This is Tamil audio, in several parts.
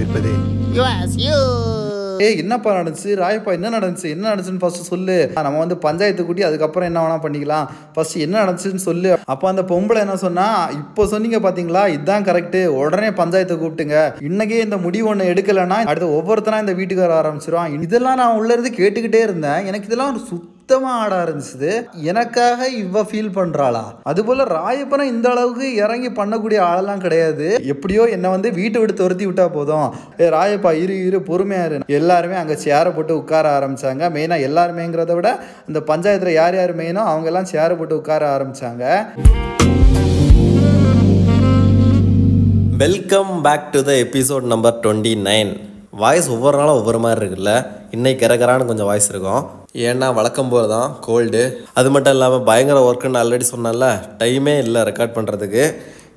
கொண்டிருப்பது. ஏய் என்னப்பா நடந்துச்சு? ராயப்பா என்ன நடந்துச்சு? என்ன நடந்துச்சுன்னு ஃபர்ஸ்ட் சொல்லு. நம்ம வந்து பஞ்சாயத்து கூட்டி அதுக்கப்புறம் என்ன வேணா பண்ணிக்கலாம். ஃபர்ஸ்ட் என்ன நடந்துச்சுன்னு சொல்லு. அப்போ அந்த பொம்பளை என்ன சொன்னா இப்போ சொன்னீங்க பாத்தீங்களா? இதுதான் கரெக்ட் உடனே பஞ்சாயத்தை கூப்பிட்டுங்க. இன்னைக்கே இந்த முடிவு ஒன்று எடுக்கலைன்னா அடுத்து ஒவ்வொருத்தனா இந்த வீட்டுக்கு வர ஆரம்பிச்சிருவான். இதெல்லாம் நான் உள்ள இருந்து கேட்டுக்கிட்டே இருந்தேன். எனக்கு இதெல்லாம் ஒரு சுத்தமாக ஆட ஆரம்பிச்சது எனக்காக இவ ஃபீல் பண்ணுறாளா அதுபோல் ராயப்பனை இந்த அளவுக்கு இறங்கி பண்ணக்கூடிய ஆளெல்லாம் கிடையாது. எப்படியோ என்னை வந்து வீட்டை விட்டு துரத்தி விட்டா போதும். ஏ ராயப்பா இரு இரு பொறுமையாக இரு. எல்லாருமே அங்கே சேரை போட்டு உட்கார ஆரம்பித்தாங்க மெயினாக எல்லாருமேங்கிறத விட இந்த பஞ்சாயத்தில் யார் யார் மெயினோ அவங்கெல்லாம் சேரை போட்டு உட்கார ஆரம்பித்தாங்க welcome back to the episode number twenty nine voice ஒவ்வொரு நாளும் ஒவ்வொரு மாதிரி இருக்குல்ல. இன்னைக்கு கரகரான்னு கொஞ்சம் வாய்ஸ் இருக்கும். ஏன்னா வழக்கம் போல தான் கோல்டு அது மட்டும் இல்லாமல் பயங்கர ஒர்க்குன்னு ஆல்ரெடி சொன்னேன்ல டைமே இல்லை ரெக்கார்ட் பண்ணுறதுக்கு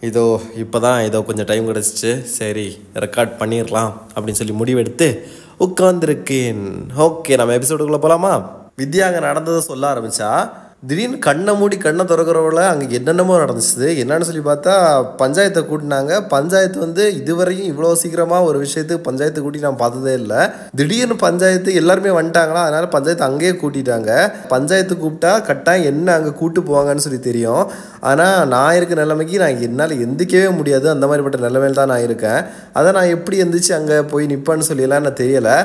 இதோ இப்போ தான் இதோ கொஞ்சம் டைம் கிடச்சிச்சு. சரி ரெக்கார்ட் பண்ணிடலாம் அப்படின்னு சொல்லி முடிவெடுத்து உட்காந்துருக்கேன் ஓகே நம்ம எபிசோடுக்குள்ளே போகலாமா வித்யா அங்கே நடந்ததை சொல்ல ஆரம்பித்தா திடீர்னு கண்ணை மூடி கண்ணை திறக்கிறவங்கள அங்கே என்னென்னமோ நடந்துச்சு என்னன்னு சொல்லி பார்த்தா பஞ்சாயத்தை கூட்டினாங்க. பஞ்சாயத்து வந்து இதுவரையும் இவ்வளோ சீக்கிரமாக ஒரு விஷயத்துக்கு பஞ்சாயத்து கூட்டி நான் பார்த்ததே இல்லை. திடீர்னு பஞ்சாயத்து எல்லாருமே வந்துட்டாங்களா? அதனால பஞ்சாயத்து அங்கேயே கூட்டிட்டாங்க. பஞ்சாயத்து கூப்பிட்டா கட்டாயம் என்ன அங்கே கூட்டு போவாங்கன்னு சொல்லி தெரியும். ஆனால் நான் இருக்க நிலைமைக்கு நான் என்னால் எந்திக்கவே முடியாது. அந்த மாதிரிப்பட்ட நிலைமையில் தான் நான் இருக்கேன். அதை நான் எப்படி எந்திரிச்சு அங்கே போய் நிற்பேன்னு சொல்லியெல்லாம் எனக்கு தெரியலை.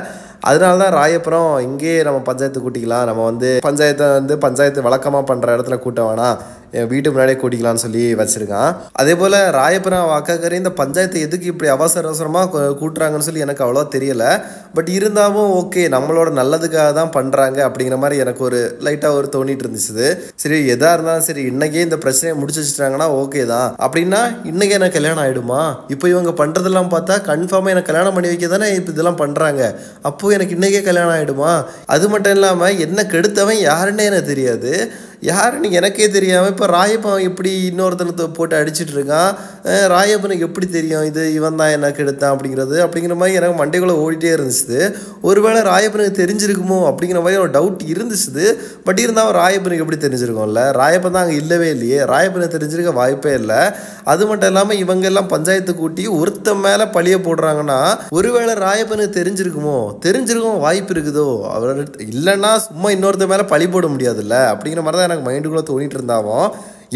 அதனால தான் ராயபுரம் இங்கேயே நம்ம பஞ்சாயத்து கூட்டிக்கலாம். நம்ம வந்து பஞ்சாயத்தை வந்து பஞ்சாயத்து வழக்கமாக பண்ணுற இடத்துல கூட்ட வேணாம். வீட்டு முன்னாடியே கூட்டிக்கலாம்னு சொல்லி வச்சுருக்கான். அதே போல் ராயபுரம் அக்காக்கரை இந்த பஞ்சாயத்து எதுக்கு இப்படி அவசர அவசரமாக கூட்டுறாங்கன்னு சொல்லி எனக்கு அவ்வளோ தெரியலை. பட் இருந்தாலும் ஓகே நம்மளோட நல்லதுக்காக தான் பண்ணுறாங்க அப்படிங்கிற மாதிரி எனக்கு ஒரு லைட்டாக ஒரு தோணிட்டு இருந்துச்சு. சரி எதாக இருந்தாலும் சரி இன்றைக்கே இந்த பிரச்சனையை முடிச்சு வச்சுட்டாங்கன்னா ஓகே தான். அப்படின்னா இன்றைக்கே எனக்கு கல்யாணம் ஆகிடுமா இப்போ இவங்க பண்ணுறதெல்லாம் பார்த்தா கன்ஃபார்மாக எனக்கு கல்யாணம் பண்ணி வைக்க தானே இப்போ இதெல்லாம் பண்ணுறாங்க அப்போது எனக்கு இன்னைக்கே கல்யாணம் ஆகிடுமா அது மட்டும் இல்லாமல் என்ன கெடுத்தவன் யாருன்னே எனக்கு தெரியாது. யாருன்னு எனக்கே தெரியாமல் இப்போ ராயப்பன் எப்படி இன்னொருத்தனத்தை போட்டு அடிச்சிட்டு இருக்கான்? ராயப்பனுக்கு எப்படி தெரியும்? இது இவன் தான் எனக்கு எடுத்தான் அப்படிங்கிறது? அப்படிங்கிற மாதிரி எனக்கு மண்டைக்குள்ளே ஓடிட்டே இருந்துச்சு ஒருவேளை ராயப்பனுக்கு தெரிஞ்சிருக்குமோ அப்படிங்கிற மாதிரி ஒரு டவுட் இருந்துச்சு பட் இருந்தாலும் ராயப்பனுக்கு எப்படி தெரிஞ்சிருக்கோம்ல? ராயப்பன் தான் அங்கே இல்லவே இல்லையே. ராயப்பனுக்கு தெரிஞ்சிருக்க வாய்ப்பே இல்லை. அது மட்டும் இல்லாமல் இவங்க எல்லாம் பஞ்சாயத்து கூட்டி ஒருத்தன் மேலே பழிய போடுறாங்கன்னா ஒருவேளை ராயப்பனுக்கு தெரிஞ்சிருக்குமோ? தெரிஞ்சிருக்கும் வாய்ப்பு இருக்குதோ? அவர் இல்லைன்னா சும்மா இன்னொருத்த மேலே பழி போட முடியாதுல்ல? அப்படிங்கிற மாதிரி தான் எனக்கு மைண்டுக்குள்ளே தோணிட்டு இருந்தாவும்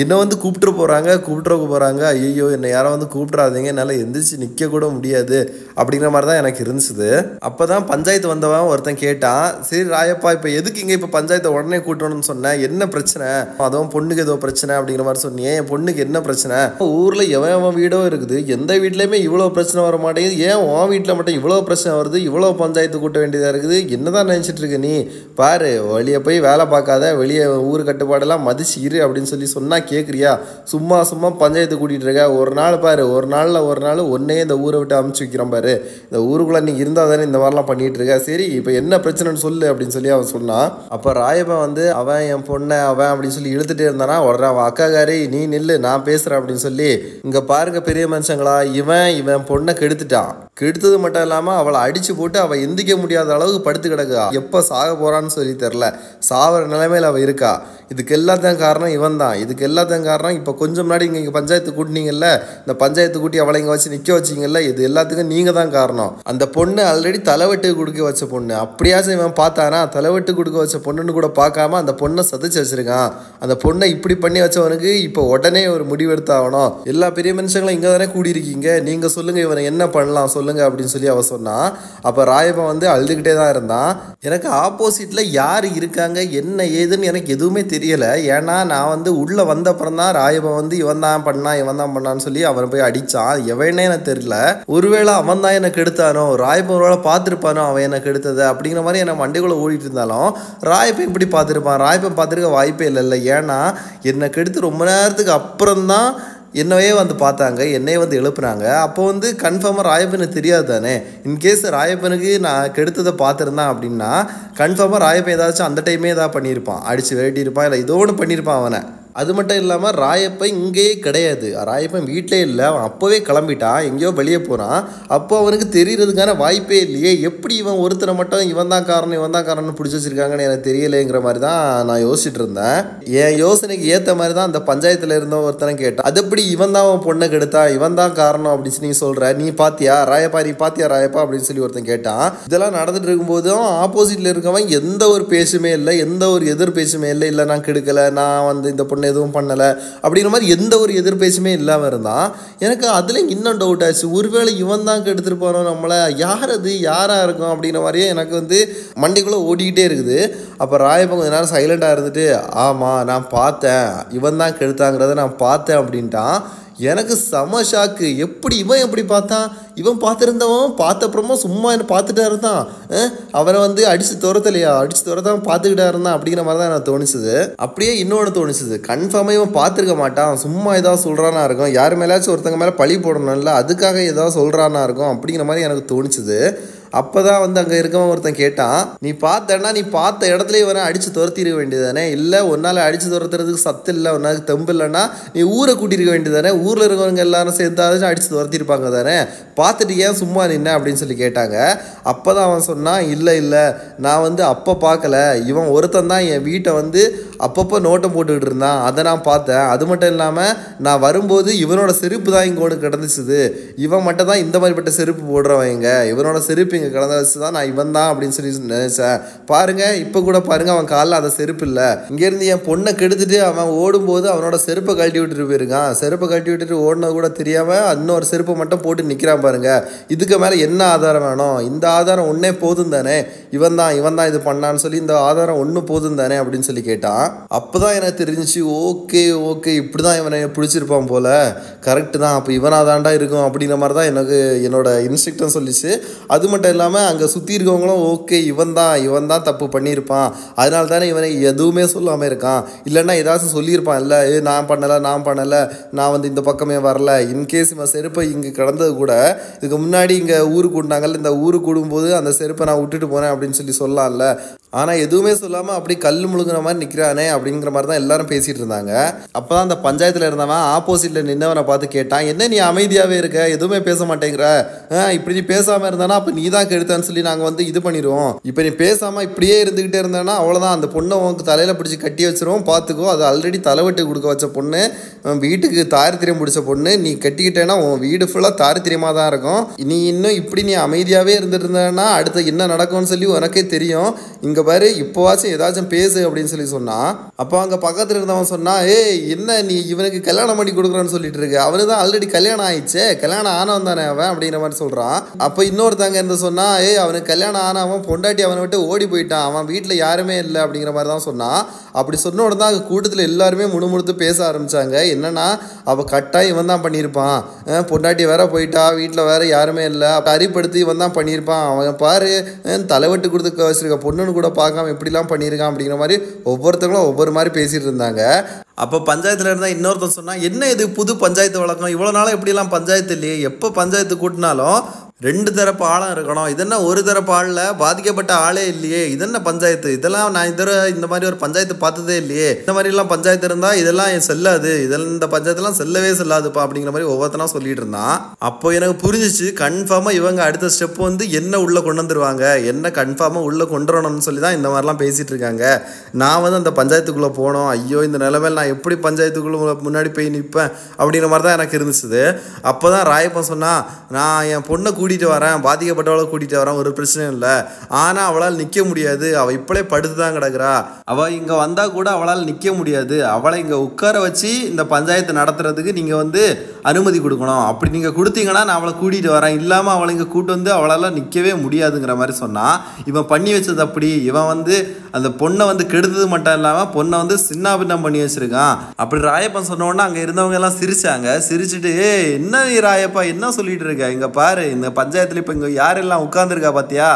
என்னை வந்து கூப்பிட்டு போகிறாங்க கூப்பிட்டு போகிறாங்க ஐயோ என்னை யாரும் வந்து கூப்பிட்றாதீங்க என்னால் எந்திரிச்சு நிற்க கூட முடியாது. அப்படிங்கிற மாதிரி தான் எனக்கு இருந்துச்சு. அப்போ தான் பஞ்சாயத்து வந்தவன் ஒருத்தன் கேட்டான் சரி ராயப்பா இப்போ எதுக்கு இங்கே இப்போ பஞ்சாயத்தை உடனே கூட்டணும்னு சொன்னேன் என்ன பிரச்சனை? அதுவும் பொண்ணுக்கு ஏதோ பிரச்சனை அப்படிங்கிற மாதிரி சொன்னியே. என் பொண்ணுக்கு என்ன பிரச்சனை? ஊரில் எவன் எவன் வீடோ இருக்குது. எந்த வீட்லேயுமே இவ்வளோ பிரச்சனை வர மாட்டேங்குது. ஏன் உன் வீட்டில் மட்டும் இவ்வளோ பிரச்சனை வருது? இவ்வளோ பஞ்சாயத்து கூட்ட வேண்டியதாக இருக்குது. என்னதான் நினச்சிட்டு இருக்க நீ? பாரு வெளியே போய் வேலை பார்க்காத வெளியே ஊர் கட்டுப்பாடெல்லாம் மதிச்சு இரு அப்படின்னு சொல்லி சொன்னால் கேட்குறியா சும்மா சும்மா பஞ்சாயத்து கூட்டிகிட்டு இருக்க. ஒரு நாள் பாரு ஒரு நாளில் ஒரு நாள் ஒன்றே இந்த ஊரை விட்டு அமுச்சு வைக்கிறோம் பாரு. இந்த ஊருக்குள்ளே நீ இருந்தால் தானே இந்த மாதிரிலாம் பண்ணிட்டு இருக்க. சரி இப்போ என்ன பிரச்சனைன்னு சொல்லு அப்படின்னு சொல்லி அவன் சொன்னான் அப்போ ராயப்பன் வந்து அவன் என் பொண்ணை அவன் அப்படின்னு சொல்லி இழுத்துட்டே இருந்தானா உடனே அவன் அக்காக்காரி நீ நில்லு நான் பேசுகிறேன் அப்படின்னு சொல்லி இங்கே பாருங்க பெரிய மனுஷங்களா இவன் இவன் பொண்ணை கெடுத்துட்டான். கெடுத்தது மட்டும் இல்லாமல் அவளை அடித்து போட்டு அவள் எந்திக்க முடியாத அளவுக்கு படுத்து கிடக்கா எப்போ சாக போகிறான்னு சொல்லி தெரில சாவர நிலைமையில் அவள் இருக்கா. இதுக்கு எல்லாத்தையும் காரணம் இவன் தான் இதுக்கு எல்லாத்தையும் காரணம் இப்போ கொஞ்சம் முன்னாடி இங்கே இங்கே பஞ்சாயத்து கூட்டினீங்கல்ல இந்த பஞ்சாயத்து கூட்டி அவளை இங்கே வச்சு நிற்க வச்சிங்கல்ல இது எல்லாத்துக்கும் நீங்கள் தான் காரணம். அந்த பொண்ணு ஆல்ரெடி தலைவெட்டு கொடுக்க வச்ச பொண்ணு. அப்படியாச்சும் இவன் பார்த்தானா? தலைவெட்டு கொடுக்க வச்ச பொண்ணுன்னு கூட பார்க்காம அந்த பொண்ணை சதைச்சு வச்சிருக்கான். அந்த பொண்ணை இப்படி பண்ணி வச்சவனுக்கு இப்போ உடனே ஒரு முடிவெடுத்தாகணும். எல்லா பெரிய மனுஷங்களும் இங்கே தானே கூடியிருக்கீங்க. நீங்கள் சொல்லுங்கள் இவனை என்ன பண்ணலாம் சொல்லுங்க அப்படின்னு சொல்லி அவ சொன்னான் அப்போ ராயப்பன் வந்து அழுதுகிட்டே தான் இருந்தான். எனக்கு ஆப்போசிட்டில் யார் இருக்காங்க என்ன ஏதுன்னு எனக்கு எதுவுமே தெரியலை. ஏன்னா நான் வந்து உள்ளே வந்தப்புறம் தான் ராயப்பன் வந்து இவன் தான் பண்ணான் இவன் தான் பண்ணான்னு சொல்லி அவனை போய் அடித்தான் எவனே எனக்கு தெரியல. ஒருவேளை அவன் தான் எனக்கு எடுத்தானோ ராயப்பன் ஒருவேளை பார்த்துருப்பானோ அவன் எனக்கு எடுத்தது அப்படிங்கிற மாதிரி எனக்கு மண்டைக்குள்ளே ஓடிட்டு இருந்தாலும் ராயப்பன் இப்படி பார்த்துருப்பான். ராயப்பன் பார்த்துருக்க வாய்ப்பே இல்லை ஏன்னா என்னை கெடுத்து ரொம்ப நேரத்துக்கு அப்புறம் தான் என்னையே வந்து பார்த்தாங்க என்னையே வந்து எழுப்புனாங்க. அப்போ வந்து கன்ஃபார்மாக ராயப்பனுக்கு தெரியாது தானே? இன்கேஸ் ராயப்பனுக்கு நான் கெடுத்ததை பார்த்துருந்தான் அப்படின்னா கன்ஃபார்மாக ராயப்பன் ஏதாச்சும் அந்த டைமே ஏதாவது பண்ணியிருப்பான். அடித்து விரட்டியிருப்பான் இல்லை ஏதோ ஒன்று பண்ணியிருப்பான் அவனை. அது மட்டும் இல்லாமல் ராயப்பன் இங்கேயே கிடையாது. ராயப்பன் வீட்டிலே இல்லை. அவன் அப்போவே கிளம்பிட்டான். எங்கேயோ வெளியே போகிறான் அப்போ அவனுக்கு தெரிகிறதுக்கான வாய்ப்பே இல்லையே. எப்படி இவன் ஒருத்தரை மட்டும் இவன் தான் காரணம் இவன் தான் காரணம்னு பிடிச்சி வச்சிருக்காங்கன்னு எனக்கு தெரியலைங்கிற மாதிரி தான் நான் யோசிச்சுட்டு இருந்தேன். என் யோசனைக்கு ஏற்ற மாதிரி தான் அந்த பஞ்சாயத்தில் இருந்த ஒருத்தனை கேட்டான். அது எப்படி இவன் தான் அவன் பொண்ணை கெடுத்தா? இவன் தான் காரணம்? அப்படின்னு நீ சொல்கிற நீ பாத்தியா? ராயப்பா நீ பாத்தியா ராயப்பா? அப்படின்னு சொல்லி ஒருத்தன் கேட்டான். இதெல்லாம் நடந்துட்டு இருக்கும்போதும் ஆப்போசிட்டில் இருக்கவன் எந்த ஒரு பேசுமே இல்லை எந்த ஒரு எதிர் பேசுமே இல்லை. இல்லை நான் கெடுக்கலை. நான் வந்து இந்த பொண்ணு எதுவும் பண்ணலை. அப்படிங்கிற மாதிரி எந்த ஒரு எதிர்பேசுமே இல்லாமல் இருந்தான் எனக்கு அதில் இன்னும் டவுட் ஆச்சு. ஒருவேளை இவன் தான் கெடுத்துட்டு போகிறோம் நம்மளை? யார் அது? யாராக இருக்கும்? அப்படிங்கிற மாதிரியே எனக்கு வந்து மண்டைக்குள்ளே ஓடிக்கிட்டே இருக்குது. அப்போ ராயப்பன் கொஞ்ச நேரம் சைலண்ட்டாக இருந்துட்டு ஆமாம் நான் பார்த்தேன். இவன் தான் கெடுத்தாங்கிறத நான் பார்த்தேன் அப்படின்ட்டான். எனக்கு செம ஷாக்கு எப்படி இவன் எப்படி பார்த்தான் இவன் பார்த்துருந்தவன் பார்த்தப்புறமா சும்மா என்ன பார்த்துட்டா இருந்தான். அவரை அவனை வந்து அடித்து துரத்தலையா? அடித்து துரத்தான் பார்த்துக்கிட்டா இருந்தான் அப்படிங்கிற மாதிரி தான் எனக்கு தோணுச்சுது. அப்படியே இன்னொன்று தோணிச்சுது. கன்ஃபார்மாக இவன் பார்த்துருக்க மாட்டான். சும்மா ஏதாவது சொல்கிறானா இருக்கும். யார் மேலேயாச்சும் ஒருத்தங்க மேலே பழி போடணும்ல. அதுக்காக ஏதாவது சொல்கிறானா இருக்கும் அப்படிங்கிற மாதிரி எனக்கு தோணிச்சுது. அப்போ தான் வந்து அங்கே இருக்கவன் ஒருத்தன் கேட்டான் நீ பார்த்தேன்னா நீ பார்த்த இடத்துலயே இவனை அடித்து துரத்திருக்க வேண்டியதானே இல்லை உன்னால் அடித்து துரத்துறதுக்கு சத்து இல்லை ஒன்றால் தெம்பு இல்லைன்னா நீ ஊரை கூட்டியிருக்க வேண்டியதானே ஊரில் இருக்கவங்க எல்லாரும் சேர்ந்தாச்சும் அடித்து துரத்திருப்பாங்க தானே? பார்த்துட்டு ஏன் சும்மா நின்ன? அப்படின்னு சொல்லி கேட்டாங்க. அப்போ தான் அவன் சொன்னான் இல்லை இல்லை நான் வந்து அப்போ பார்க்கல. இவன் ஒருத்தன் தான் என் வீட்டை வந்து அப்பப்போ நோட்டம் போட்டுக்கிட்டு இருந்தான். அதை நான் பார்த்தேன். அது மட்டும் இல்லாமல் நான் வரும்போது இவனோட செருப்பு தான் இங்கே ஒன்று கிடந்துச்சுது. இவன் மட்டும் தான் இந்த மாதிரிப்பட்ட செருப்பு போடுறவன் இவனோட செருப்பு இங்கே கிடந்த வச்சு தான் நான் இவன் தான் அப்படின்னு சொல்லி நினச்சேன். பாருங்க இப்போ கூட பாருங்க அவன் காலில் அந்த செருப்பு இல்லை. இங்கேருந்து என் பொண்ணை கெடுத்துட்டு அவன் ஓடும்போது அவனோட செருப்பை கழட்டி விட்டுட்டு போயிருக்கான். செருப்பை கழட்டி விட்டுட்டு ஓடினது கூட தெரியாமல் இன்னொரு செருப்பை மட்டும் போட்டு நிற்கிறான் பாருங்கள் இதுக்கு மேலே என்ன ஆதாரம் வேணும்? இந்த ஆதாரம் ஒன்றே போதும் தானே? இவன் தான் இவன் தான் இது பண்ணான்னு சொல்லி இந்த ஆதாரம் ஒன்று போதும் தானே அப்படின்னு சொல்லி கேட்டான். அப்போ தான் எனக்கு தெரிஞ்சிச்சு ஓகே ஓகே இப்படி தான் இவனை பிடிச்சிருப்பான் போல. கரெக்டு தான் அப்போ இவனாக தாண்டா இருக்கும் அப்படிங்கிற மாதிரி தான் எனக்கு என்னோட இன்ஸ்ட்ரக்டர் சொல்லிச்சு. அது மட்டும் இல்லாமல் அங்கே சுற்றி இருக்கவங்களும் ஓகே இவன் தான் இவன் தான் தப்பு பண்ணியிருப்பான். அதனால தானே இவனை எதுவுமே சொல்லாமல் இருக்கான். இல்லைன்னா ஏதாச்சும் சொல்லியிருப்பான் இல்லை ஏ நான் பண்ணலை நான் பண்ணலை நான் வந்து இந்த பக்கமே வரல. இன்கேஸ் இவன் செருப்பை இங்கே கிடந்தது கூட இதுக்கு முன்னாடி இங்கே ஊருக்கு விட்டாங்கல்ல இந்த ஊருக்கு விடும்போது அந்த செருப்பை நான் விட்டுட்டு போனேன் அப்படின்னு சொல்லி சொல்லலாம்ல ஆனால் எதுவுமே சொல்லாமல் அப்படி கல் முழுங்குற மாதிரி நிற்கிறானே அப்படிங்கிற மாதிரி தான் எல்லாரும் பேசிகிட்டு இருந்தாங்க. அப்போ தான் அந்த பஞ்சாயத்தில் இருந்தவன் ஆப்போசிட்டில் நின்னவனை பார்த்து கேட்டான் என்ன நீ அமைதியாகவே இருக்க? எதுவுமே பேச மாட்டேங்கிற. ஆ, இப்படி நீ பேசாமல் இருந்தானா அப்போ நீ தான் கெடுத்தான்னு சொல்லி நாங்கள் வந்து இது பண்ணிடுவோம் இப்போ நீ பேசாமல் இப்படியே இருந்துக்கிட்டே இருந்தேன்னா அவ்வளோதான் அந்த பொண்ணை உனக்கு தலையில் பிடிச்சி கட்டி வச்சிருவோம் பார்த்துக்கோ அது ஆல்ரெடி தலைவெட்டு கொடுக்க வச்ச பொண்ணு. உன் வீட்டுக்கு தாரித்திரியம் பிடிச்ச பொண்ணு. நீ கட்டிக்கிட்டேன்னா உன் வீடு ஃபுல்லாக தாரித்திரியமாக தான் இருக்கும். நீ இன்னும் இப்படி நீ அமைதியாகவே இருந்துட்டு இருந்தேன்னா அடுத்து என்ன நடக்கும்னு சொல்லி உனக்கே தெரியும். இங்கே பாரு இப்போவாச்சும் ஏதாச்சும் பேசு அப்படின்னு சொல்லி சொன்னான் அப்போ அங்கே பக்கத்தில் இருந்தவன் சொன்னான் ஏய் என்ன நீ இவனுக்கு கல்யாணம் பண்ணி கொடுக்குறான்னு சொல்லிட்டு இருக்கு? அவனு தான் ஆல்ரெடி கல்யாணம் ஆயிடுச்சே கல்யாணம் ஆனவன் தானே அவன்? அப்படிங்கிற மாதிரி சொல்கிறான் அப்போ இன்னொருத்தங்க இருந்து சொன்னால் ஏய் அவனுக்கு கல்யாணம் ஆனவன் பொண்டாட்டி அவனை விட்டு ஓடி போயிட்டான். அவன் வீட்டில் யாருமே இல்லை. அப்படிங்கிற மாதிரி தான் சொன்னான் அப்படி சொன்ன உடனே தான் அங்கே கூட்டத்தில் எல்லாருமே முணுமுணுத்து பேச ஆரம்பித்தாங்க என்னன்னா அவள் கட்டாயம் இவன் தான் பண்ணியிருப்பான். பொண்டாட்டி வேற போயிட்டா வீட்டில் வேற யாருமே இல்லை. அப்போ அரிப்படுத்தி இவன் தான் பண்ணியிருப்பான். அவன் பாரு தலைவட்டு கொடுத்து வச்சிருக்க பொண்ணுன்னு கூட பார்க்காம இப்படிலாம் பண்ணியிருக்கான் அப்படிங்கிற மாதிரி ஒவ்வொருத்தங்களும் ஒவ்வொரு மாதிரி பேசிட்டு இருந்தாங்க. அப்போ பஞ்சாயத்தில் இருந்தால் இன்னொருத்தன் சொன்னால் என்ன இது புது பஞ்சாயத்து வழக்கம்? இவ்வளோ நாளாக எப்படிலாம் பஞ்சாயத்து இல்லையே எப்போ பஞ்சாயத்து கூட்டினாலும் ரெண்டு தரப்பு ஆழம் இருக்கணும். இதென்ன ஒரு தரப்பு ஆளில் பாதிக்கப்பட்ட ஆளே இல்லையே? இதென்ன பஞ்சாயத்து? இதெல்லாம் நான் இதர இந்த மாதிரி ஒரு பஞ்சாயத்து பார்த்ததே இல்லையே. இந்த மாதிரிலாம் பஞ்சாயத்து இருந்தால் இதெல்லாம் என் செல்லாது? இதெல்லாம் இந்த பஞ்சாயத்துலாம் செல்லவே செல்லாதுப்பா அப்படிங்கிற மாதிரி ஒவ்வொருத்தனா சொல்லிட்டு இருந்தான் அப்போ எனக்கு புரிஞ்சிச்சு கன்ஃபார்மாக இவங்க அடுத்த ஸ்டெப் வந்து என்ன உள்ளே கொண்டு வந்துருவாங்க? என்ன கன்ஃபார்மாக உள்ளே கொண்டு வரணும்னு சொல்லி தான் இந்த மாதிரிலாம் பேசிகிட்டு இருக்காங்க. நான் வந்து அந்த பஞ்சாயத்துக்குள்ளே போனோம். ஐயோ இந்த நிலைமையில் நான் எப்படி பஞ்சாயத்துக்குள்ளே முன்னாடி போய் நிற்பேன்? அப்படிங்கிற மாதிரி தான் எனக்கு இருந்துச்சு அப்போ தான் ராயப்பன் சொன்னால் நான் என் பொண்ணை கூட்டிகிட்டு வரேன் பாதிக்கப்பட்டவளை கூட்டிகிட்டு வரேன் ஒரு பிரச்சனையும் இல்லை. ஆனால் அவளால் நிற்க முடியாது. அவள் இப்பளே படுத்து தான் கிடக்குறா. அவள் இங்கே வந்தால் கூட அவளால் நிற்க முடியாது. அவளை இங்கே உட்கார வச்சு இந்த பஞ்சாயத்து நடத்துறதுக்கு நீங்கள் வந்து அனுமதி கொடுக்கணும். அப்படி நீங்கள் கொடுத்தீங்கன்னா நான் அவளை கூட்டிகிட்டு வரேன். இல்லாமல் அவளை இங்கே கூட்டு வந்து அவளால் நிற்கவே முடியாதுங்கிற மாதிரி சொன்னால் இவன் பண்ணி வச்சது அப்படி. இவன் வந்து அந்த பொண்ணை வந்து கெடுத்தது மட்டும் இல்லாமல் பொண்ணை வந்து சின்ன பின்னம் பண்ணி வச்சிருக்கான். அப்படி ராயப்பன் சொன்னோடனே அங்கே இருந்தவங்க எல்லாம் சிரிச்சாங்க. சிரிச்சுட்டு ஏ என்ன நீ ராயப்பா? என்ன சொல்லிட்டு இருக்க? இங்கே பாரு இந்த பஞ்சாயத்தில் இப்போ இங்கே யாரெல்லாம் உட்காந்துருக்கா பார்த்தியா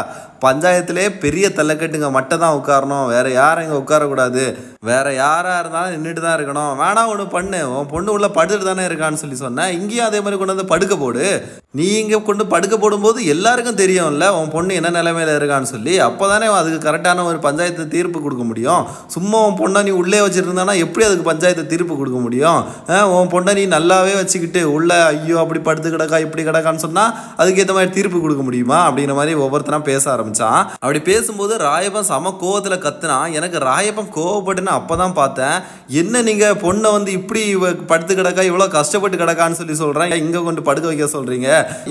பஞ்சாயத்திலே பெரிய தலைக்கட்டுங்க மட்டும் தான் உட்காரணும். வேறு யாரும் இங்கே உட்காரக்கூடாது. வேறு யாராக இருந்தாலும் நின்றுட்டு தான் இருக்கணும். வேணாம் ஒன்று பண்ணு. உன் பொண்ணு உள்ள படுத்துட்டு தானே இருக்கான்னு சொல்லி சொன்னேன் இங்கேயும் அதே மாதிரி கொண்டு வந்து படுக்க போடு. நீ இங்கே கொண்டு படுக்க போடும்போது எல்லாருக்கும் தெரியும்ல உன் பொண்ணு என்ன நிலைமையில இருக்கான்னு சொல்லி. அப்போ தானே அதுக்கு கரெக்டான ஒரு பஞ்சாயத்து தீர்ப்பு கொடுக்க முடியும். சும்மா உன் பொண்ணை நீ உள்ளே வச்சுருந்தானா எப்படி அதுக்கு பஞ்சாயத்து தீர்ப்பு கொடுக்க முடியும்? உன் பொண்ணை நீ நல்லாவே வச்சுக்கிட்டு உள்ளே ஐயோ அப்படி படுத்து கிடக்கா இப்படி கிடக்கான்னு சொன்னால் அதுக்கேற்ற மாதிரி தீர்ப்பு கொடுக்க முடியுமா? அப்படிங்கிற மாதிரி ஒவ்வொருத்தனா பேச ஆரம்பிச்சான். அப்படி பேசும்போது ராயப்பன் சம கோவத்தில் கத்துனான். எனக்கு ராயப்பன் கோவப்பட்டுன்னு அப்போ தான் பார்த்தேன். என்ன நீங்கள் பொண்ணை வந்து இப்படி படுத்து கிடக்கா இவ்வளோ கஷ்டப்பட்டு கிடக்கான்னு சொல்லி சொல்கிறேன் இங்கே கொண்டு படுக்க வைக்க சொல்கிறீங்க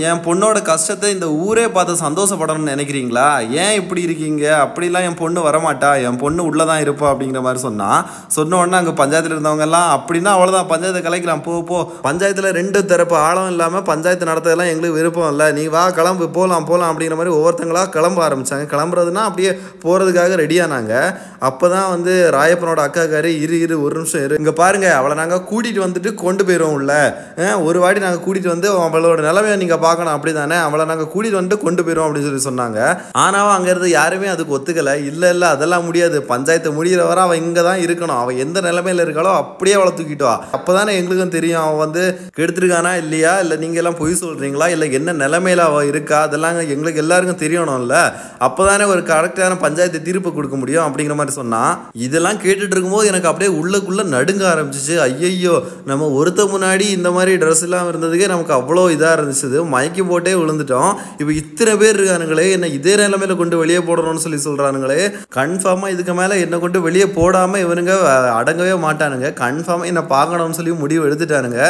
என் பொண்ணோட கஷ்டத்தை இந்த ஊரே பார்த்து சந்தோஷப்படணும்னு நினைக்கிறீங்களா? ஏன் இப்படி இருக்கீங்க? அப்படிலாம் என் பொண்ணு வரமாட்டா. என் பொண்ணு உள்ளே தான் இருப்பா அப்படிங்கிற மாதிரி சொன்னான். சொன்ன உடனே அங்கே பஞ்சாயத்தில் இருந்தவங்கெல்லாம் அப்படின்னா அவ்வளோதான் பஞ்சாயத்தை கலைக்கலாம். போ போ. பஞ்சாயத்தில் ரெண்டு தரப்பு ஆழம் இல்லாமல் பஞ்சாயத்து நடத்ததெல்லாம் எங்களுக்கு விருப்பம் இல்லை. நீ வா கிளம்பு. போகலாம் போகலாம் அப்படிங்கிற மாதிரி ஒவ்வொருத்தங்களா கிளம்ப ஆரம்பித்தாங்க கிளம்புறதுனா அப்படியே போகிறதுக்காக ரெடியானாங்க அப்போ தான் வந்து ராயப்பனோட அக்காக்காரு இரு இரு ஒரு நிமிஷம் இரு. இங்கே பாருங்கள் அவளை நாங்கள் கூட்டிகிட்டு வந்துட்டு கொண்டு போயிடுவோம் உள்ள. ஒரு வாட்டி நாங்கள் கூட்டிகிட்டு வந்து அவளோட நிலைமையை நீங்கள் பார்க்கணும். அப்படி தானே அவளை நாங்கள் கூட்டிகிட்டு வந்துட்டு கொண்டு போயிடுவோம் அப்படின்னு சொல்லி சொன்னாங்க. ஆனாலும் அங்கே இருந்து யாருமே அதுக்கு ஒத்துக்கலை. இல்லை இல்லை அதெல்லாம் முடியாது. பஞ்சாயத்து முடிகிற வர அவள் இங்கே தான் இருக்கணும். அவள் எந்த நிலைமையில இருக்காளோ அப்படியே அவளை தூக்கிட்டு வா. அப்போ தானே எங்களுக்கும் தெரியும். அவன் வந்து கெடுத்துருக்கானா இல்லையா? இல்லை நீங்கள் எல்லாம் பொய் சொல்கிறீங்களா இல்லை என்ன நிலைமையில அவள் இருக்கா? அதெல்லாம் எங்களுக்கு எல்லாருக்கும் தெரியணும்ல. அப்போ தானே ஒரு கரெக்டான பஞ்சாயத்து தீர்ப்பு கொடுக்க முடியும் அப்படிங்கிற மாதிரி சொன்னான் இதெல்லாம் கேட்டுட்டு இருக்கும்போது எனக்கு அப்படியே உள்ளுக்குள்ளே நடுங்க ஆரம்பிச்சிச்சு. ஐயையோ நம்ம ஒருத்த முன்னாடி இந்த மாதிரி ட்ரெஸ் எல்லாம் இருந்ததுக்கே நமக்கு அவ்வளோ இதாக இருந்துச்சு மயக்கி போட்டே விழுந்துட்டோம். இப்போ இத்தனை பேர் இருக்கானுங்களே என்ன இதே நிலைமையில கொண்டு வெளியே போடணும்னு சொல்லி சொல்கிறானுங்களே கன்ஃபார்மாக இதுக்கு மேலே என்னை கொண்டு வெளியே போடாமல் இவனுங்க அடங்கவே மாட்டானுங்க. கன்ஃபார்மாக என்னை பார்க்கணும்னு சொல்லி முடிவு எடுத்துட்டானுங்க.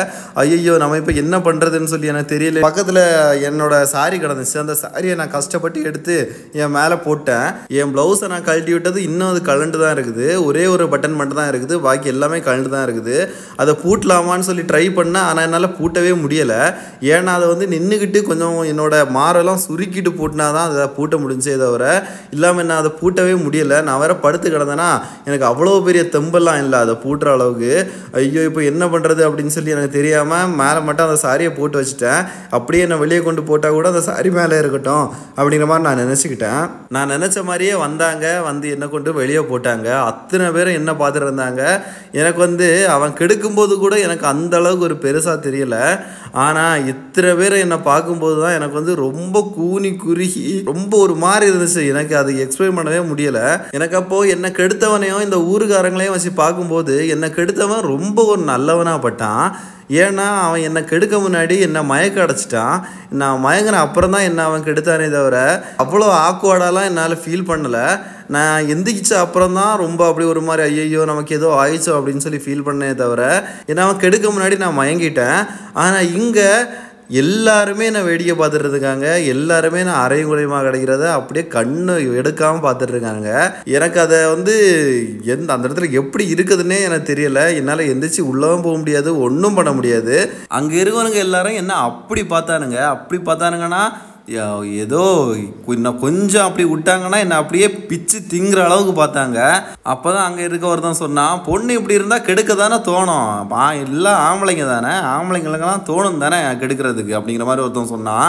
ஐயோ நம்ம இப்போ என்ன பண்ணுறதுன்னு சொல்லி எனக்கு தெரியல. பக்கத்தில் என்னோட சாரி கிடந்துச்சு. அந்த சாரியை நான் கஷ்டப்பட்டு எடுத்து என் மேலே போட்டேன். என் ப்ளவுஸை நான் கழட்டி விட்டது இன்னும் அது கலண்டு தான் இருக்குது. ஒரே ஒரு பட்டன் மட்டும் தான் இருக்குது. பாக்கி எல்லாமே கலண்டு தான் இருக்குது. அதை பூட்டலாமான்னு சொல்லி ட்ரை பண்ணேன். ஆனால் என்னால் பூட்டவே முடியலை. ஏன்னா அதை வந்து நின்றுக்கிட்டு கொஞ்சம் என்னோடய மாரெல்லாம் சுருக்கிட்டு பூட்டினா தான் அதை பூட்ட முடிஞ்சே தவிர இல்லாமல் என்ன அதை பூட்டவே முடியலை. நான் வேற படுத்து கிடந்தேன்னா எனக்கு அவ்வளோ பெரிய தெம்பெல்லாம் இல்லை அதை பூட்டுற அளவுக்கு. ஐயோ இப்போ என்ன பண்ணுறது அப்படின்னு சொல்லி எனக்கு தெரியாமல் மேலே மட்டும் அந்த சாரியை போட்டு வச்சுட்டேன். அப்படியே என்னை வெளியே கொண்டு போட்டால் கூட அந்த சாரி மேலே இருக்கட்டும் அப்படிங்கிற மாதிரி நான் யோசிச்சுக்கிட்டேன் நான் நினச்ச மாதிரியே வந்தாங்க. வந்து என்னை கொண்டு வெளியே போட்டாங்க. அத்தனை பேரும் என்ன பார்த்துட்டு இருந்தாங்க. எனக்கு வந்து அவன் கெடுக்கும்போது கூட எனக்கு அந்த அளவுக்கு ஒரு பெருசாக தெரியல. ஆனால் இத்தனை பேர் என்னை பார்க்கும்போது தான் எனக்கு வந்து ரொம்ப கூனி குறுகி ரொம்ப ஒரு மாதிரி இருந்துச்சு. எனக்கு அது எக்ஸ்பிளைன் பண்ணவே முடியலை. எனக்கு அப்போது என்னை கெடுத்தவனையும் இந்த ஊருக்காரங்களையும் வச்சு பார்க்கும்போது என்னை கெடுத்தவன் ரொம்ப ஒரு நல்லவனாக பட்டான். ஏன்னா அவன் என்னை கெடுக்க முன்னாடி என்னை மயக்க அடைச்சிட்டான். நான் மயங்கின அப்புறம் தான் என்ன அவன் கெடுத்தானே தவிர அவ்வளோ ஆக்வர்டாலாம் என்னால் ஃபீல் பண்ணலை. நான் எந்திரிச்ச அப்புறம் தான் ரொம்ப அப்படி ஒரு மாதிரி ஐயையோ நமக்கு ஏதோ ஆயிடுச்சோ அப்படின்னு சொல்லி ஃபீல் பண்ணே தவிர ஏன்னா அவன் கெடுக்க முன்னாடி நான் மயங்கிட்டேன். ஆனால் இங்கே எல்லாருமே நான் வேடிக்கை பார்த்துட்ருக்காங்க எல்லாருமே நான் அரை குறையுமா கிடைக்கிறத அப்படியே கண்ணு எடுக்காமல் பார்த்துட்ருக்காங்க எனக்கு அதை வந்து எந்த அந்த இடத்துல எப்படி இருக்குதுன்னே எனக்கு தெரியலை. என்னால் எந்திரிச்சு உள்ளவும் போக முடியாது ஒன்றும் பண்ண முடியாது. அங்கே இருக்கவனுங்க எல்லாரும் என்ன அப்படி பார்த்தானுங்க? அப்படி பார்த்தானுங்கன்னா ஏதோ இன்னும் கொஞ்சம் அப்படி விட்டாங்கன்னா என்னை அப்படியே பிச்சு திங்குற அளவுக்கு பார்த்தாங்க. அப்போ தான் அங்கே இருக்க ஒருத்தன் சொன்னான் பொண்ணு இப்படி இருந்தால் கெடுக்க தானே தோணும். எல்லாம் ஆம்பளைங்க தானே. ஆம்பளைங்களுக்கெல்லாம் தோணும் தானே கெடுக்கிறதுக்கு அப்படிங்கிற மாதிரி ஒருத்தன் சொன்னான்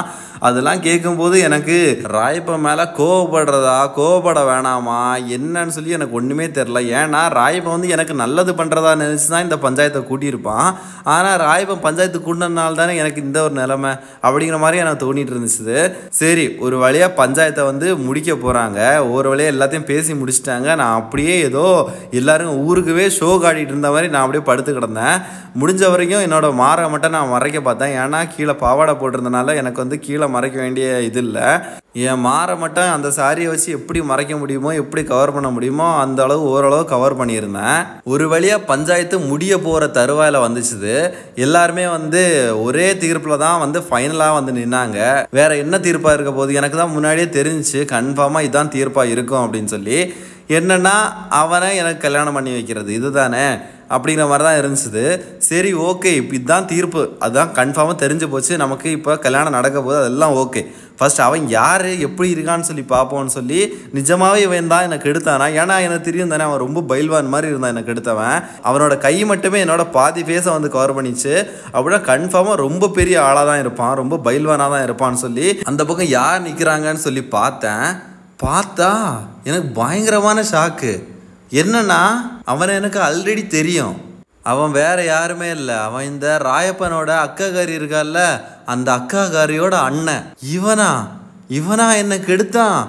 அதெல்லாம் கேட்கும்போது எனக்கு ராயப்பன் மேலே கோவப்படுறதா கோவப்பட வேணாமா என்னன்னு சொல்லி எனக்கு ஒன்றுமே தெரில ஏன்னா ராயப்பன் வந்து எனக்கு நல்லது பண்ணுறதா நினச்சி தான் இந்த பஞ்சாயத்தை கூட்டியிருப்பான். ஆனால் ராயப்பன் பஞ்சாயத்து கூட்டினதுனால தானே எனக்கு இந்த ஒரு நிலைமை அப்படிங்கிற மாதிரி எனக்கு தோணிட்டு இருந்துச்சு. சரி ஒரு வழியாக பஞ்சாயத்தை வந்து முடிக்க போகிறாங்க ஒரு வழியாக எல்லாத்தையும் பேசி முடிச்சிட்டாங்க. நான் அப்படியே ஏதோ எல்லாரும் ஊருக்குவே ஷோ காட்டிகிட்டு இருந்த மாதிரி நான் அப்படியே படுத்து கிடந்தேன். முடிஞ்ச வரைக்கும் என்னோட மாற மட்டும் நான் மறைக்க பார்த்தேன். ஏன்னா கீழே பாவாடை போட்டிருந்தனால எனக்கு வந்து கீழே மறைக்க வேண்டிய இது இல்லை. என் மாற மட்டும் அந்த சாரியை வச்சு எப்படி மறைக்க முடியுமோ எப்படி கவர் பண்ண முடியுமோ அந்த அளவு ஓரளவு கவர் பண்ணியிருந்தேன். ஒரு வழியாக பஞ்சாயத்து முடிய போகிற தருவாயில் வந்துச்சுது. எல்லாருமே வந்து ஒரே தீர்ப்பில் தான் வந்து ஃபைனலாக வந்து நின்னாங்க. வேற என்ன தீர்ப்பாக இருக்க போகுது? எனக்கு தான் முன்னாடியே தெரிஞ்சிச்சு கன்ஃபார்மாக இதுதான் தீர்ப்பாக இருக்கும் அப்படின்னு சொல்லி. என்னன்னா அவனை எனக்கு கல்யாணம் பண்ணி வைக்கிறது. இதுதானே? அப்படிங்கிற மாதிரி தான் இருந்துச்சு. சரி ஓகே இப்போ இதுதான் தீர்ப்பு. அதுதான் கன்ஃபார்மாக தெரிஞ்சு போச்சு. நமக்கு இப்போ கல்யாணம் நடக்க போகுது. அதெல்லாம் ஓகே ஃபஸ்ட் அவன் யார்? எப்படி இருக்கான்னு சொல்லி பார்ப்போம்னு சொல்லி நிஜமாகவே இவன் தான் எனக்கு எடுத்தானா ஏன்னா எனக்கு தெரியும் தானே அவன் ரொம்ப பைல்வான் மாதிரி இருந்தான் எனக்கு எடுத்தவன் அவனோட கை மட்டுமே என்னோட பாதி ஃபேஸை வந்து கவர் பண்ணிச்சு. அப்படின்னா கன்ஃபார்மாக ரொம்ப பெரிய ஆளாக தான் இருப்பான். ரொம்ப பைல்வானாக தான் இருப்பான்னு சொல்லி அந்த பக்கம் யார் நிற்கிறாங்கன்னு சொல்லி பார்த்தேன். பார்த்தா எனக்கு பயங்கரமான ஷாக்கு என்னன்னா அவனை எனக்கு ஆல்ரெடி தெரியும். அவன் வேற யாருமே இல்லை. அவன் இந்த ராயப்பனோட அக்காகாரி இருக்கால்ல அந்த அக்காகாரியோட அண்ணன். இவனா? இவனா என்னை கெடுத்தான்?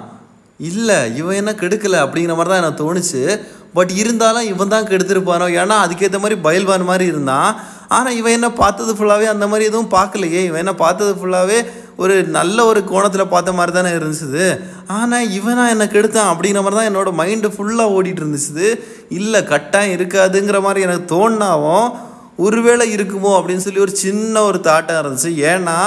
இல்லை இவன் என்ன கெடுக்கல அப்படிங்கிற மாதிரி தான் எனக்கு தோணுச்சு. பட் இருந்தாலும் இவன் தான் கெடுத்திருப்பானோ? ஏன்னா அதுக்கேற்ற மாதிரி பயில்வான் மாதிரி இருந்தான். ஆனால் இவன் என்ன பார்த்தது ஃபுல்லாகவே அந்த மாதிரி எதுவும் பார்க்கலையே. இவன் என்ன பார்த்தது ஃபுல்லாகவே ஒரு நல்ல ஒரு கோணத்தில் பார்த்த மாதிரி தானே இருந்துச்சு ஆனால் இவனா என்னை கெடுத்தான் அப்படிங்கிற மாதிரி தான் என்னோட மைண்டு ஃபுல்லாக ஓடிட்டு இருந்துச்சு இல்லை கட்டாயம் இருக்காதுங்கிற மாதிரி எனக்கு தோணாவும் ஒருவேளை இருக்குமோ அப்படின்னு சொல்லி ஒரு சின்ன ஒரு தாட்டம் இருந்துச்சு. ஏன்னா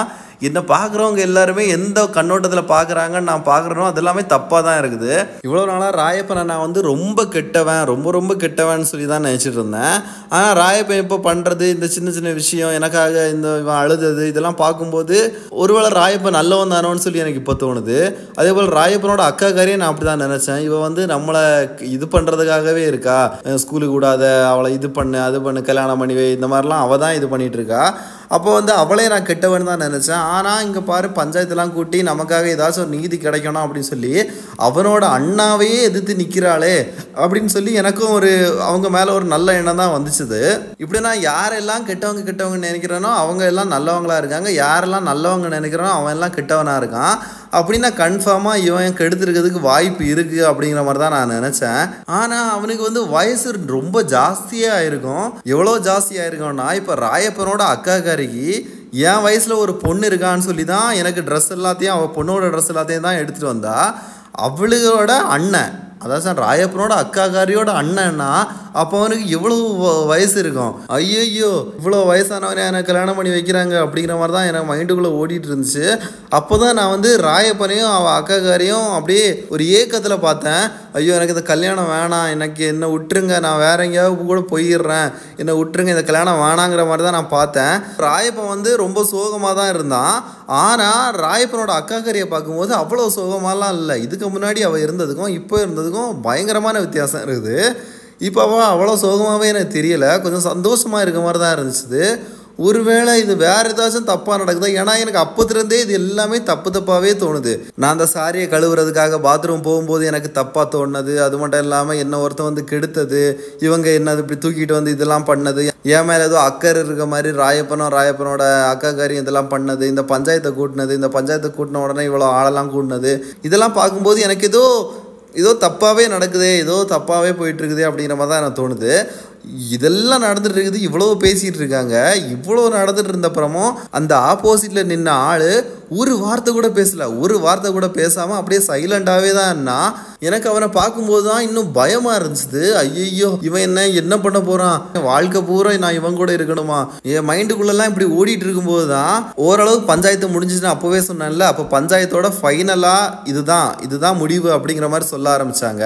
என்னை பார்க்குறவங்க எல்லாருமே எந்த கண்ணோட்டத்தில் பார்க்குறாங்கன்னு நான் பார்க்குறனோ அது எல்லாமே தப்பாக தான் இருக்குது. இவ்வளோ நாளாக ராயப்பனை நான் வந்து ரொம்ப கெட்டவன் ரொம்ப ரொம்ப கெட்டவன் சொல்லி தான் நினச்சிட்டு இருந்தேன். ஆனால் ராயப்பன் இப்போ பண்ணுறது இந்த சின்ன சின்ன விஷயம் எனக்காக இந்த இவன் அழுதது இதெல்லாம் பார்க்கும்போது ஒருவேளை ராயப்பன் நல்லவன் தானோன்னு சொல்லி எனக்கு இப்போ தோணுது. அதே போல் ராயப்பனோட அக்காக்காரியே நான் அப்படி தான் நினச்சேன். இவன் வந்து நம்மளை இது பண்ணுறதுக்காகவே இருக்கா? ஸ்கூலுக்கு விடாத அவளை இது பண்ணு அது பண்ணு கல்யாணம் பண்ணிவே இந்த மாதிரிலாம் அவள் தான் இது பண்ணிகிட்டு இருக்கா. அப்போ வந்து அவளே நான் கெட்டவன் தான் நினச்சேன். ஆனால் இங்கே பாரு பஞ்சாயத்துலாம் கூட்டி நமக்காக ஏதாச்சும் ஒரு நீதி கிடைக்கணும் அப்படின்னு சொல்லி அவனோட அண்ணாவையே எதிர்த்து நிற்கிறாளே அப்படின்னு சொல்லி எனக்கும் ஒரு அவங்க மேலே ஒரு நல்ல எண்ணம் தான் வந்துச்சுது. இப்படி நான் யாரெல்லாம் கெட்டவங்க கெட்டவங்க நினைக்கிறேனோ அவங்க எல்லாம் நல்லவங்களாக இருக்காங்க. யாரெல்லாம் நல்லவங்க நினைக்கிறோனோ அவன் எல்லாம் கெட்டவனாக இருக்கான். அப்படின்னா கன்ஃபார்மாக இவன் கெடுத்துருக்கிறதுக்கு வாய்ப்பு இருக்குது அப்படிங்கிற மாதிரி தான் நான் நினச்சேன். ஆனால் அவனுக்கு வந்து வயசு ரொம்ப ஜாஸ்தியாக இருக்கும் எவ்வளோ ஜாஸ்தியாக இருக்கும்னா இப்போ ராயப்பனோட அக்காக்காரிக்கு என் வயசில் ஒரு பொண்ணு இருக்கான்னு சொல்லி தான் எனக்கு ட்ரெஸ் எல்லாத்தையும் அவள் பொண்ணோட ட்ரெஸ் எல்லாத்தையும் தான் எடுத்துகிட்டு வந்தா அவளுகளோட அண்ணன் அதான் சார் ராயப்பனோட அக்காக்காரியோட அண்ணன்னா அப்போ அவனுக்கு இவ்வளவு வ- வயசு இருக்கும். ஐயோ இவ்வளோ வயசானவனே எனக்கு கல்யாணம் பண்ணி வைக்கிறாங்க அப்படிங்கிற மாதிரி தான் எனக்கு மைண்டுக்குள்ளே ஓடிட்டு இருந்துச்சு அப்போ தான் நான் வந்து ராயப்பனையும் அவள் அக்காக்காரையும் அப்படியே ஒரு ஏக்கத்தில் பார்த்தேன். ஐயோ எனக்கு இந்த கல்யாணம் வேணாம் எனக்கு என்ன விட்டுருங்க நான் வேற எங்கேயாவது கூட போயிடுறேன். என்னை விட்டுருங்க இந்த கல்யாணம் வேணாங்கிற மாதிரி தான் நான் பார்த்தேன். ராயப்பன் வந்து ரொம்ப சோகமாக தான் இருந்தான். ஆனால் ராயப்பனோட அக்காக்காரியை பார்க்கும்போது அவ்வளோ சோகமாலாம் இல்லை. இதுக்கு முன்னாடி அவள் இருந்ததுக்கும் இப்போ இருந்ததுக்கும் பயங்கரமான வித்தியாசம் இருக்குது. இப்போ அவள் அவ்வளோ சோகமாகவே எனக்கு தெரியலை. கொஞ்சம் சந்தோஷமாக இருக்க மாதிரி தான் இருந்துச்சு. ஒருவேளை இது வேற ஏதாச்சும் தப்பாக நடக்குதா? ஏன்னா எனக்கு அப்போதுலேருந்தே இது எல்லாமே தப்பு தப்பாகவே தோணுது. நான் அந்த சாரியை கழுவுறதுக்காக பாத்ரூம் போகும்போது எனக்கு தப்பாக தோணுது அது மட்டும் இல்லாமல் என்ன ஒருத்தன் வந்து கெடுத்தது இவங்க என்னது இப்படி தூக்கிட்டு வந்து இதெல்லாம் பண்ணது என் மேலே ஏதோ அக்கறை இருக்க மாதிரி ராயப்பனும் ராயப்பனோட அக்காக்காரியும் இதெல்லாம் பண்ணது இந்த பஞ்சாயத்தை கூட்டினது இந்த பஞ்சாயத்தை கூட்டின உடனே இவ்வளோ ஆளெல்லாம் கூட்டினது இதெல்லாம் பார்க்கும்போது எனக்கு ஏதோ ஏதோ தப்பாகவே நடக்குதே ஏதோ தப்பாகவே போயிட்டுருக்குது அப்படிங்கிற மாதிரி தான் எனக்கு தோணுது. இதெல்லாம் நடந்துட்டு இருக்குது இவ்வளோ பேசிகிட்டு இருக்காங்க. இவ்வளோ நடந்துட்டு இருந்தப்புறமும் அந்த ஆப்போசிட்டில் நின்ன ஆள் ஒரு வார்த்தை கூட பேசல. ஒரு வார்த்தை கூட பேசாமல் அப்படியே சைலண்டாகவே தான் எனக்கு அவனை பார்க்கும்போது தான் இன்னும் பயமாக இருந்துச்சு. ஐயோ இவன் என்ன என்ன பண்ண போகிறான் வாழ்க்கை பூரா நான் இவன் கூட இருக்கணுமா? என் மைண்டுக்குள்ளெல்லாம் இப்படி ஓடிட்டு இருக்கும்போது தான் ஓரளவு பஞ்சாயத்து முடிஞ்சிச்சுன்னு அப்போவே சொன்னேன்ல. அப்போ பஞ்சாயத்தோட ஃபைனலாக இதுதான் இதுதான் முடிவு அப்படிங்கிற மாதிரி சொல்ல ஆரம்பித்தாங்க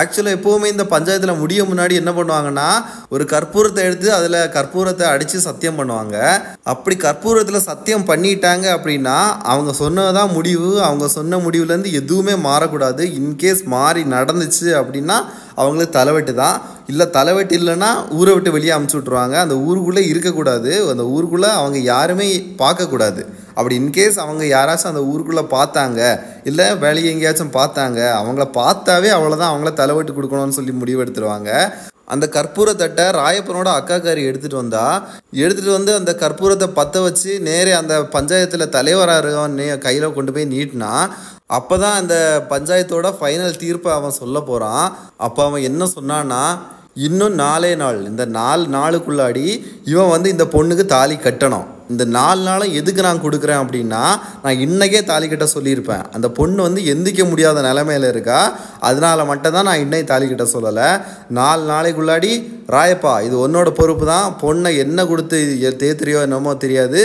ஆக்சுவலாக எப்போவுமே இந்த பஞ்சாயத்தில் முடிய முன்னாடி என்ன பண்ணுவாங்கன்னா ஒரு கற்பூரத்தை எடுத்து அதில் கற்பூரத்தை அடித்து சத்தியம் பண்ணுவாங்க. அப்படி கற்பூரத்தில் சத்தியம் பண்ணிட்டாங்க அப்படின்னா அவங்க சொன்னதான் முடிவு. அவங்க சொன்ன முடிவுலேருந்து எதுவுமே மாறக்கூடாது. இன்கேஸ் மாறி நடந்துச்சு அப்படின்னா அவங்களுக்கு தலைவெட்டு தான் இல்லை தலைவெட்டு இல்லைன்னா ஊரை விட்டு வெளியே அமுச்சு விட்ருவாங்க அந்த ஊருக்குள்ளே இருக்கக்கூடாது. அந்த ஊருக்குள்ளே அவங்க யாருமே பார்க்கக்கூடாது. அப்படி இன்கேஸ் அவங்க யாராச்சும் அந்த ஊருக்குள்ளே பார்த்தாங்க இல்லை வேலையை எங்கேயாச்சும் பார்த்தாங்க அவங்கள பார்த்தாவே அவ்வளோதான் அவங்கள தலைவெட்டு கொடுக்கணும்னு சொல்லி முடிவெடுத்துருவாங்க அந்த கற்பூரத்தட்டை ராயப்பனோட அக்காக்காரி எடுத்துகிட்டு வந்தா எடுத்துகிட்டு வந்து அந்த கற்பூரத்தை பற்ற வச்சு நேரே அந்த பஞ்சாயத்தில் தலைவராக கையில் கொண்டு போய் நீட்டினா அப்போ தான் அந்த பஞ்சாயத்தோட ஃபைனல் தீர்ப்பை அவன் சொல்ல போகிறான் அப்போ அவன் என்ன சொன்னான்னா இன்னும் நாலே நாள் இந்த நாலு நாளுக்குள்ளாடி இவன் வந்து இந்த பொண்ணுக்கு தாலி கட்டணும். இந்த நாலு நாளும் எதுக்கு நான் கொடுக்குறேன் அப்படின்னா நான் இன்னைக்கே தாலி கட்ட சொல்லியிருப்பேன். அந்த பொண்ணு வந்து எந்திக்க முடியாத நிலமையில இருக்கா. அதனால மட்டும் தான் நான் இன்னைக்கு தாலி கட்ட சொல்லலை. நாலு நாளைக்குள்ளாடி ராயப்பா இது உன்னோட பொறுப்பு தான். பொண்ணை என்ன கொடுத்து தேத்துறியோ என்னமோ தெரியாது.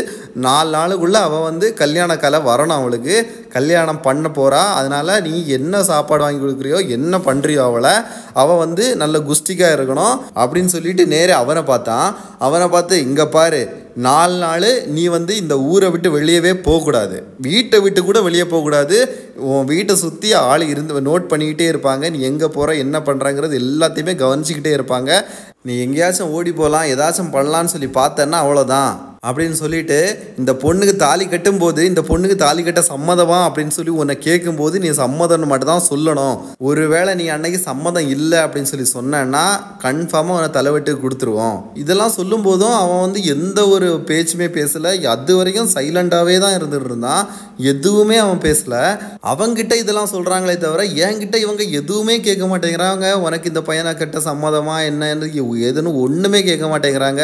நாலு நாளுக்குள்ளே அவள் வந்து கல்யாண கலை வரணும் அவளுக்கு. கல்யாணம் பண்ண போகிறா அதனால் நீ என்ன சாப்பாடு வாங்கி கொடுக்குறியோ என்ன பண்ணுறியோ அவளை அவள் வந்து நல்ல குஸ்டிக்காக இருக்கணும் அப்படின்னு சொல்லிட்டு நேரே அவனை பார்த்தான். அவனை பார்த்து இங்கே பாரு நாலு நாள் நீ வந்து இந்த ஊரை விட்டு வெளியவே போகக்கூடாது. வீட்டை விட்டு கூட வெளியே போகக்கூடாது. உன் வீட்டை சுற்றி ஆள் இருந்து நோட் பண்ணிக்கிட்டே இருப்பாங்க. நீ எங்கே போகிற என்ன பண்ணுறாங்கிறது எல்லாத்தையுமே கவனிச்சிக்கிட்டே இருப்பாங்க. நீ எங்கேயாச்சும் ஓடி போகலாம் ஏதாச்சும் பண்ணலான்னு சொல்லி பார்த்தேன்னா அவ்வளோதான் அப்படின்னு சொல்லிட்டு இந்த பொண்ணுக்கு தாலி கட்டும்போது இந்த பொண்ணுக்கு தாலி கட்ட சம்மதமா அப்படின்னு சொல்லி உன்னை கேட்கும்போது நீ சம்மதம்னு மட்டும் தான் சொல்லணும். ஒருவேளை நீ அன்னைக்கு சம்மதம் இல்லை அப்படின்னு சொல்லி சொன்னேன்னா கன்ஃபார்மாக அவனை தலைவெட்டு கொடுத்துருவோம். இதெல்லாம் சொல்லும் போதும் அவன் வந்து எந்த ஒரு பேச்சுமே பேசலை. அது வரைக்கும் சைலண்டாகவே தான் இருந்துட்டு இருந்தான். எதுவுமே அவன் பேசலை. அவங்கிட்ட இதெல்லாம் சொல்கிறாங்களே தவிர என்கிட்ட இவங்க எதுவுமே கேட்க மாட்டேங்கிறாங்க. உனக்கு இந்த பையனை கட்ட சம்மதமா என்னன்னு எதுன்னு ஒன்றுமே கேட்க மாட்டேங்கிறாங்க.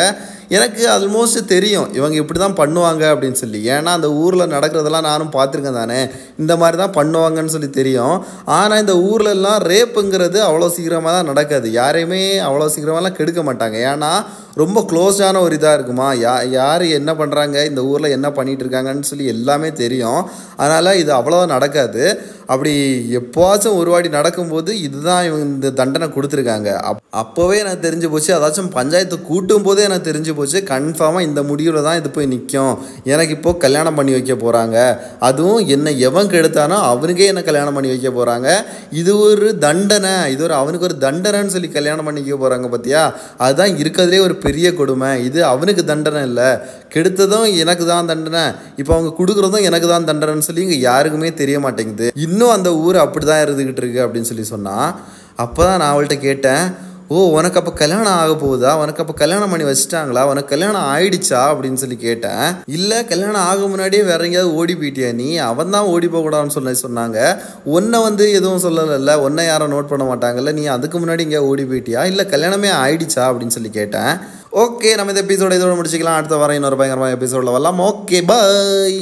எனக்கு ஆல்மோஸ்ட் தெரியும். இவங்க இப்படி தான் பண்ணுவாங்க அப்படின்னு சொல்லி. ஏன்னா அந்த ஊரில் நடக்கிறதெல்லாம் நானும் பார்த்துருக்கேன் தானே. இந்த மாதிரி தான் பண்ணுவாங்கன்னு சொல்லி தெரியும். ஆனால் இந்த ஊர்லெல்லாம் ரேப்புங்கிறது அவ்வளோ சீக்கிரமாக தான் நடக்காது. யாரையுமே அவ்வளோ சீக்கிரமாலாம் கெடுக்க மாட்டாங்க. ஏன்னா ரொம்ப க்ளோஸான ஒரு இதாக இருக்குமா? யா யார் என்ன பண்ணுறாங்க இந்த ஊரில் என்ன பண்ணிகிட்டு இருக்காங்கன்னு சொல்லி எல்லாமே தெரியும். அதனால் இது அவ்வளோதான் நடக்காது. அப்படி எப்போவாச்சும் ஒரு வாட்டி நடக்கும்போது இதுதான் இவங்க இந்த தண்டனை கொடுத்துருக்காங்க. அப் அப்போவே எனக்கு தெரிஞ்சு போச்சு அதாச்சும் பஞ்சாயத்து கூட்டும் போதே எனக்கு தெரிஞ்சு போச்சு கன்ஃபார்மாக இந்த முடிவில் தான் இது போய் நிற்கும் எனக்கு இப்போது கல்யாணம் பண்ணி வைக்க போகிறாங்க அதுவும் என்னை எவன் கெடுத்தானோ அவனுக்கே என்னை கல்யாணம் பண்ணி வைக்க போகிறாங்க இது ஒரு தண்டனை. இது ஒரு அவனுக்கு ஒரு தண்டனைன்னு சொல்லி கல்யாணம் பண்ணிக்க போகிறாங்க பார்த்தியா அதுதான் இருக்கிறதுலே ஒரு பெரிய கொடுமை. இது அவனுக்கு தண்டனை இல்லை. கெடுத்ததும் எனக்கு தான் தண்டனை. இப்போ அவங்க கொடுக்குறதும் எனக்கு தான் தண்டனைன்னு சொல்லி இங்கே யாருக்குமே தெரிய மாட்டேங்குது. இன்னும் அந்த ஊர் அப்படி தான் இருந்துக்கிட்டு இருக்கு அப்படின்னு சொல்லி சொன்னான் அப்போ தான் நான் அவள்கிட்ட கேட்டேன் ஓ உனக்கு அப்போ கல்யாணம் ஆக போகுதா? உனக்கு அப்போ கல்யாணம் பண்ணி வச்சிட்டாங்களா? உனக்கு கல்யாணம் ஆயிடுச்சா? அப்படின்னு சொல்லி கேட்டேன். இல்லை கல்யாணம் ஆக முன்னாடியே வேற எங்கேயாவது ஓடி போயிட்டியா நீ? அவன் தான் ஓடி போகக்கூடாதுன்னு சொல்லி சொன்னாங்க. உன்னை வந்து எதுவும் சொல்லலைல்ல? உன்னை யாரும் நோட் பண்ண மாட்டாங்கல்ல? நீ அதுக்கு முன்னாடி இங்கே ஓடி போயிட்டியா? இல்லை கல்யாணமே ஆயிடுச்சா? அப்படின்னு சொல்லி கேட்டேன். ஓகே நம்ம இந்த எபிசோட இதோட முடிச்சுக்கலாம். அடுத்த வாரம் இன்னொரு பயங்கரமாக எபிசோடில் வரலாம். Okay bye